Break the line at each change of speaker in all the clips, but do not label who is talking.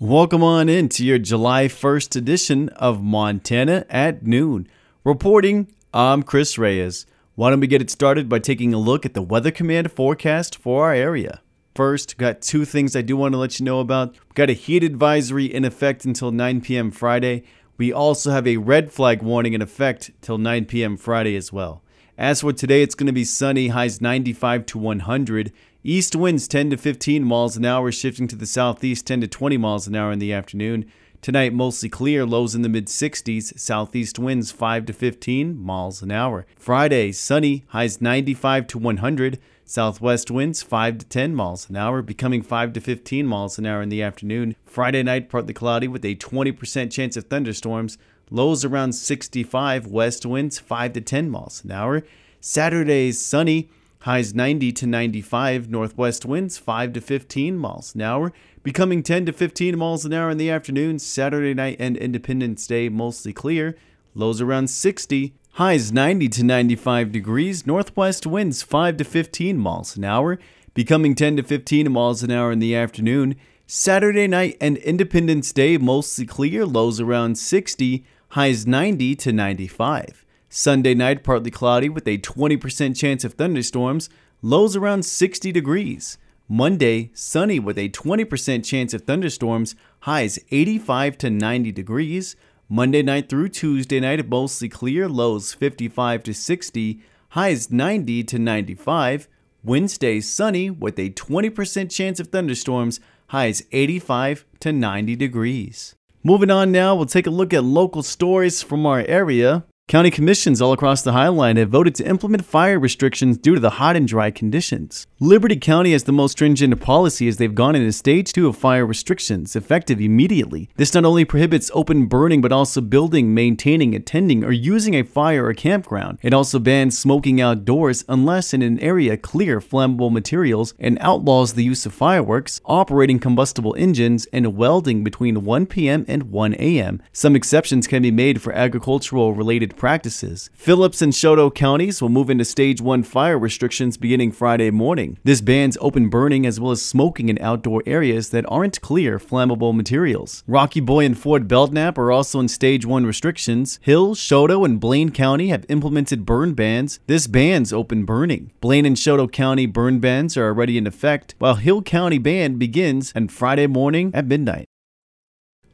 Welcome on into your July 1st edition of Montana at Noon. Reporting, I'm Chris Reyes. Why don't we get it started by taking a look at the Weather Command forecast for our area? First, got two things I do want to let you know about. We've got a heat advisory in effect until 9 p.m. Friday. We also have a red flag warning in effect till 9 p.m. Friday as well. As for today, it's going to be sunny, highs 95 to 100. East winds 10 to 15 miles an hour, shifting to the southeast 10 to 20 miles an hour in the afternoon. Tonight, mostly clear, lows in the mid 60s, southeast winds 5 to 15 miles an hour. Friday, sunny, highs 95 to 100. Southwest winds 5 to 10 miles an hour, becoming 5 to 15 miles an hour in the afternoon. Friday night, partly cloudy with a 20% chance of thunderstorms. Lows around 65, west winds 5 to 10 miles an hour. Saturday, sunny, highs 90 to 95, northwest winds 5 to 15 miles an hour, becoming 10 to 15 miles an hour in the afternoon. Saturday night and Independence Day, mostly clear. Lows around 60, highs 90 to 95 degrees, northwest winds 5 to 15 miles an hour, becoming 10 to 15 miles an hour in the afternoon. Saturday night and Independence Day, mostly clear, lows around 60, highs 90 to 95. Sunday night, partly cloudy with a 20% chance of thunderstorms, lows around 60 degrees. Monday, sunny with a 20% chance of thunderstorms, highs 85 to 90 degrees. Monday night through Tuesday night, mostly clear, lows 55 to 60, highs 90 to 95. Wednesday, sunny with a 20% chance of thunderstorms, highs 85 to 90 degrees. Moving on now, we'll take a look at local stories from our area. County commissions all across the Highline have voted to implement fire restrictions due to the hot and dry conditions. Liberty County has the most stringent policy as they've gone into stage two of fire restrictions, effective immediately. This not only prohibits open burning, but also building, maintaining, attending, or using a fire or campground. It also bans smoking outdoors unless in an area clear flammable materials and outlaws the use of fireworks, operating combustible engines, and welding between 1 p.m. and 1 a.m. Some exceptions can be made for agricultural related practices. Phillips and Chouteau counties will move into stage one fire restrictions beginning Friday morning. This bans open burning as well as smoking in outdoor areas that aren't clear flammable materials. Rocky Boy and Fort Belknap are also in stage one restrictions. Hill, Chouteau, and Blaine County have implemented burn bans. This bans open burning. Blaine and Chouteau County burn bans are already in effect, while Hill County ban begins on Friday morning at midnight.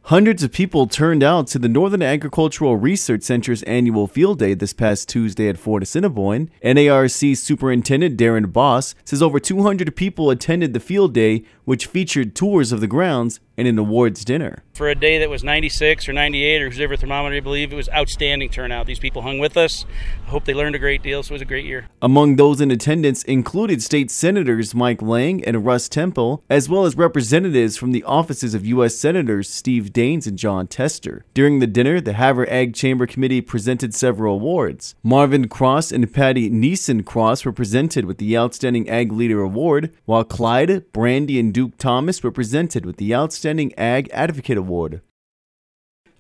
Hundreds of people turned out to the Northern Agricultural Research Center's annual field day this past Tuesday at Fort Assiniboine. NARC Superintendent Darren Boss says over 200 people attended the field day, which featured tours of the grounds and an awards dinner.
For a day that was 96 or 98 or whatever thermometer I believe, it was outstanding turnout. These people hung with us. I hope they learned a great deal, so it was a great year.
Among those in attendance included state senators Mike Lang and Russ Temple, as well as representatives from the offices of U.S. Senators Steve Daines and Jon Tester. During the dinner, the Havre Ag Chamber Committee presented several awards. Marvin Cross and Patty Neeson Cross were presented with the Outstanding Ag Leader Award, while Clyde, Brandy, and Duke Thomas were presented with the Outstanding Ag Advocate Award.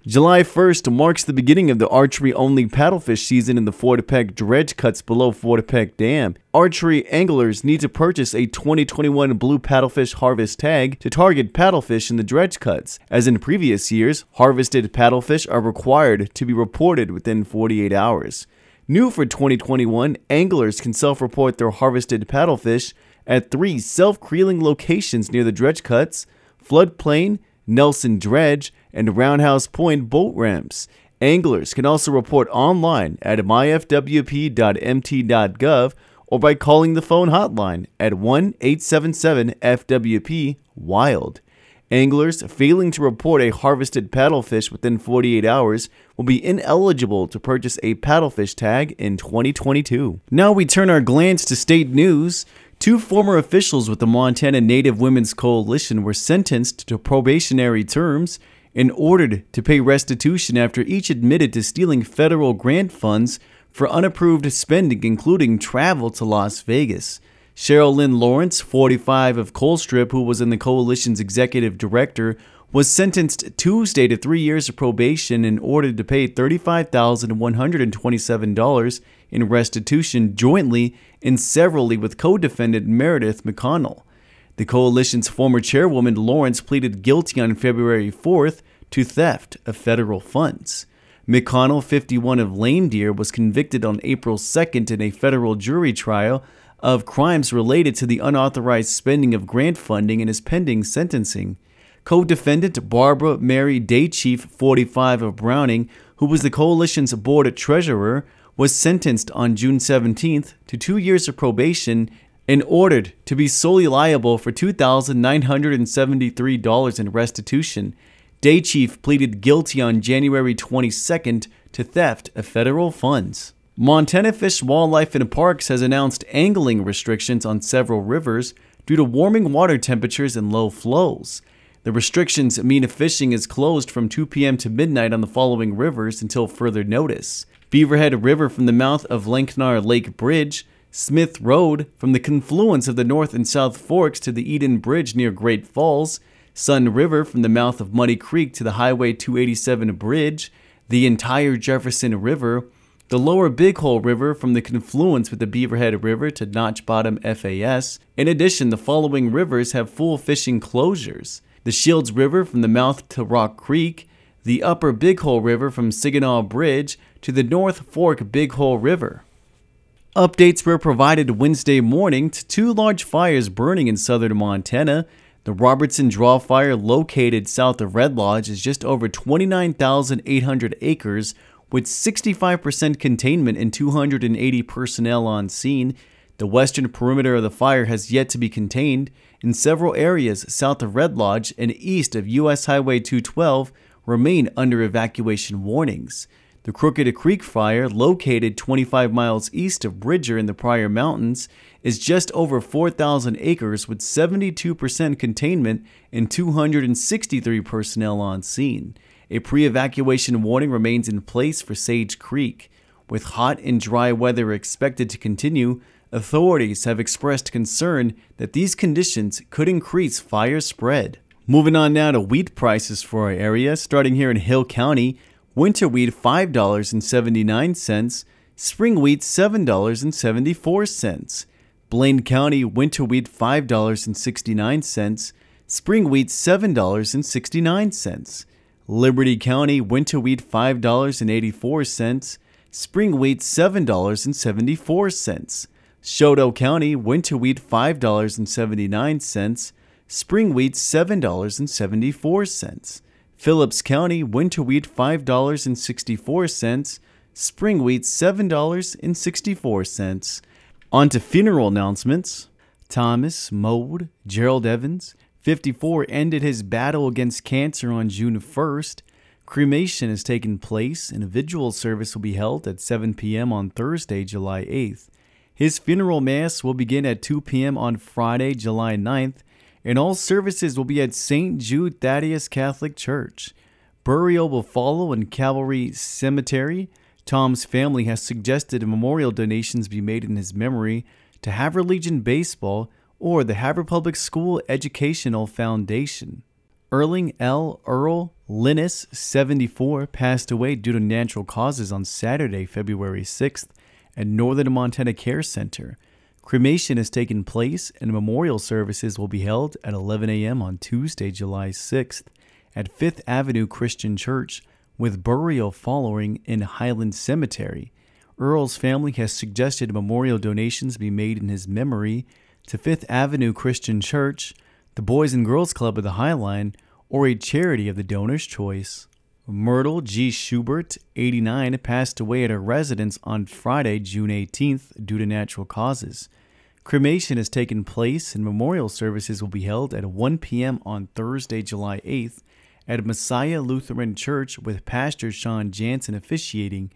July 1st marks the beginning of the archery only paddlefish season in the Fort Peck dredge cuts below Fort Peck Dam. Archery anglers need to purchase a 2021 Blue Paddlefish Harvest tag to target paddlefish in the dredge cuts. As in previous years, harvested paddlefish are required to be reported within 48 hours. New for 2021, anglers can self report their harvested paddlefish at three self creeling locations near the dredge cuts floodplain, Nelson Dredge, and Roundhouse Point boat ramps. Anglers can also report online at myfwp.mt.gov or by calling the phone hotline at 1 877 FWP WILD. Anglers failing to report a harvested paddlefish within 48 hours will be ineligible to purchase a paddlefish tag in 2022. Now we turn our glance to state news. Two former officials with the Montana Native Women's Coalition were sentenced to probationary terms and ordered to pay restitution after each admitted to stealing federal grant funds for unapproved spending, including travel to Las Vegas. Cheryl Lynn Lawrence, 45 of Colstrip, who was in the coalition's executive director, was sentenced Tuesday to three years of probation and ordered to pay $35,127 in restitution jointly and severally with co defendant Meredith McConnell. The coalition's former chairwoman Lawrence pleaded guilty on February 4th to theft of federal funds. McConnell, 51 of Lame Deer, was convicted on April 2nd in a federal jury trial of crimes related to the unauthorized spending of grant funding and is pending sentencing. Co defendant Barbara Mary Daychief, 45 of Browning, who was the coalition's board treasurer, was sentenced on June 17th to two years of probation and ordered to be solely liable for $2,973 in restitution. Daychief pleaded guilty on January 22nd to theft of federal funds. Montana Fish, Wildlife, and Parks has announced angling restrictions on several rivers due to warming water temperatures and low flows. The restrictions mean fishing is closed from 2 p.m. to midnight on the following rivers until further notice Beaverhead River from the mouth of Lankenar Lake Bridge, Smith Road from the confluence of the North and South Forks to the Eden Bridge near Great Falls, Sun River from the mouth of Muddy Creek to the Highway 287 bridge, the entire Jefferson River, the lower Big Hole River from the confluence with the Beaverhead River to Notch Bottom FAS. In addition, the following rivers have full fishing closures the Shields River from the mouth to Rock Creek, the upper Big Hole River from Saginaw Bridge to the North Fork Big Hole River. Updates were provided Wednesday morning to two large fires burning in southern Montana. The Robertson Draw Fire, located south of Red Lodge, is just over 29,800 acres with 65% containment and 280 personnel on scene. The western perimeter of the fire has yet to be contained. In several areas south of Red Lodge and east of U.S. Highway 212 remain under evacuation warnings. The Crooked Creek Fire, located 25 miles east of Bridger in the Pryor Mountains, is just over 4,000 acres with 72% containment and 263 personnel on scene. A pre evacuation warning remains in place for Sage Creek. With hot and dry weather expected to continue, authorities have expressed concern that these conditions could increase fire spread. Moving on now to wheat prices for our area, starting here in Hill County, winter wheat $5.79, spring wheat $7.74. Blaine County winter wheat $5.69, spring wheat $7.69. Liberty County winter wheat $5.84, spring wheat $7.74. Chouteau County winter wheat $5.79, spring wheat $7.74. Phillips County winter wheat $5.64, spring wheat $7.64. On to funeral announcements. Thomas Mode, Gerald Evans, 54, ended his battle against cancer on June 1st. Cremation has taken place and a vigil service will be held at 7 p.m. on Thursday, July 8th. His funeral mass will begin at 2 p.m. on Friday, July 9th and all services will be at St. Jude Thaddeus Catholic Church. Burial will follow in Calvary Cemetery. Tom's family has suggested memorial donations be made in his memory to Havre Legion Baseball or the Havre Public School Educational Foundation. Erling L. Earl Linus, 74, passed away due to natural causes on Saturday, February 6th at Northern Montana Care Center. Cremation has taken place and memorial services will be held at 11 a.m. on Tuesday, July 6th at Fifth Avenue Christian Church, with burial following in Highland Cemetery. Earl's family has suggested memorial donations be made in his memory to Fifth Avenue Christian Church, the Boys and Girls Club of the Highline, or a charity of the donor's choice. Myrtle G. Schubert, 89, passed away at her residence on Friday, June 18th, due to natural causes. Cremation has taken place and memorial services will be held at 1 p.m. on Thursday, July 8th at Messiah Lutheran Church with Pastor Sean Jansen officiating.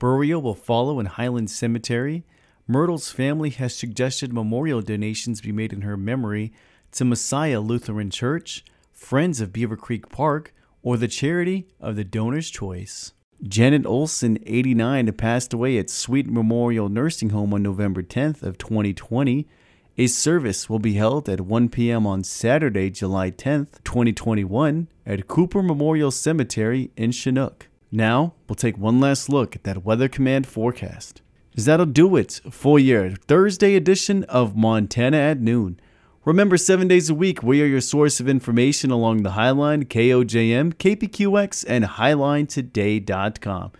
Burial will follow in Highland Cemetery. Myrtle's family has suggested memorial donations be made in her memory to Messiah Lutheran Church, Friends of Beaver Creek Park, or the charity of the donor's choice. Janet Olson, 89, passed away at Sweet Memorial Nursing Home on November 10th of 2020. A service will be held at 1 p.m. on Saturday, July 10th, 2021 at Cooper Memorial Cemetery in Chinook. Now, we'll take one last look at that Weather Command forecast. That'll do it for your Thursday edition of Montana at Noon. Remember, seven days a week, we are your source of information along the Highline, KOJM, KPQX, and HighlineToday.com.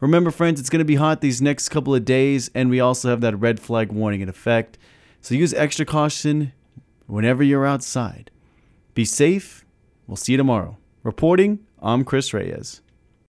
Remember, friends, it's going to be hot these next couple of days, and we also have that red flag warning in effect. So use extra caution whenever you're outside. Be safe. We'll see you tomorrow. Reporting, I'm Chris Reyes.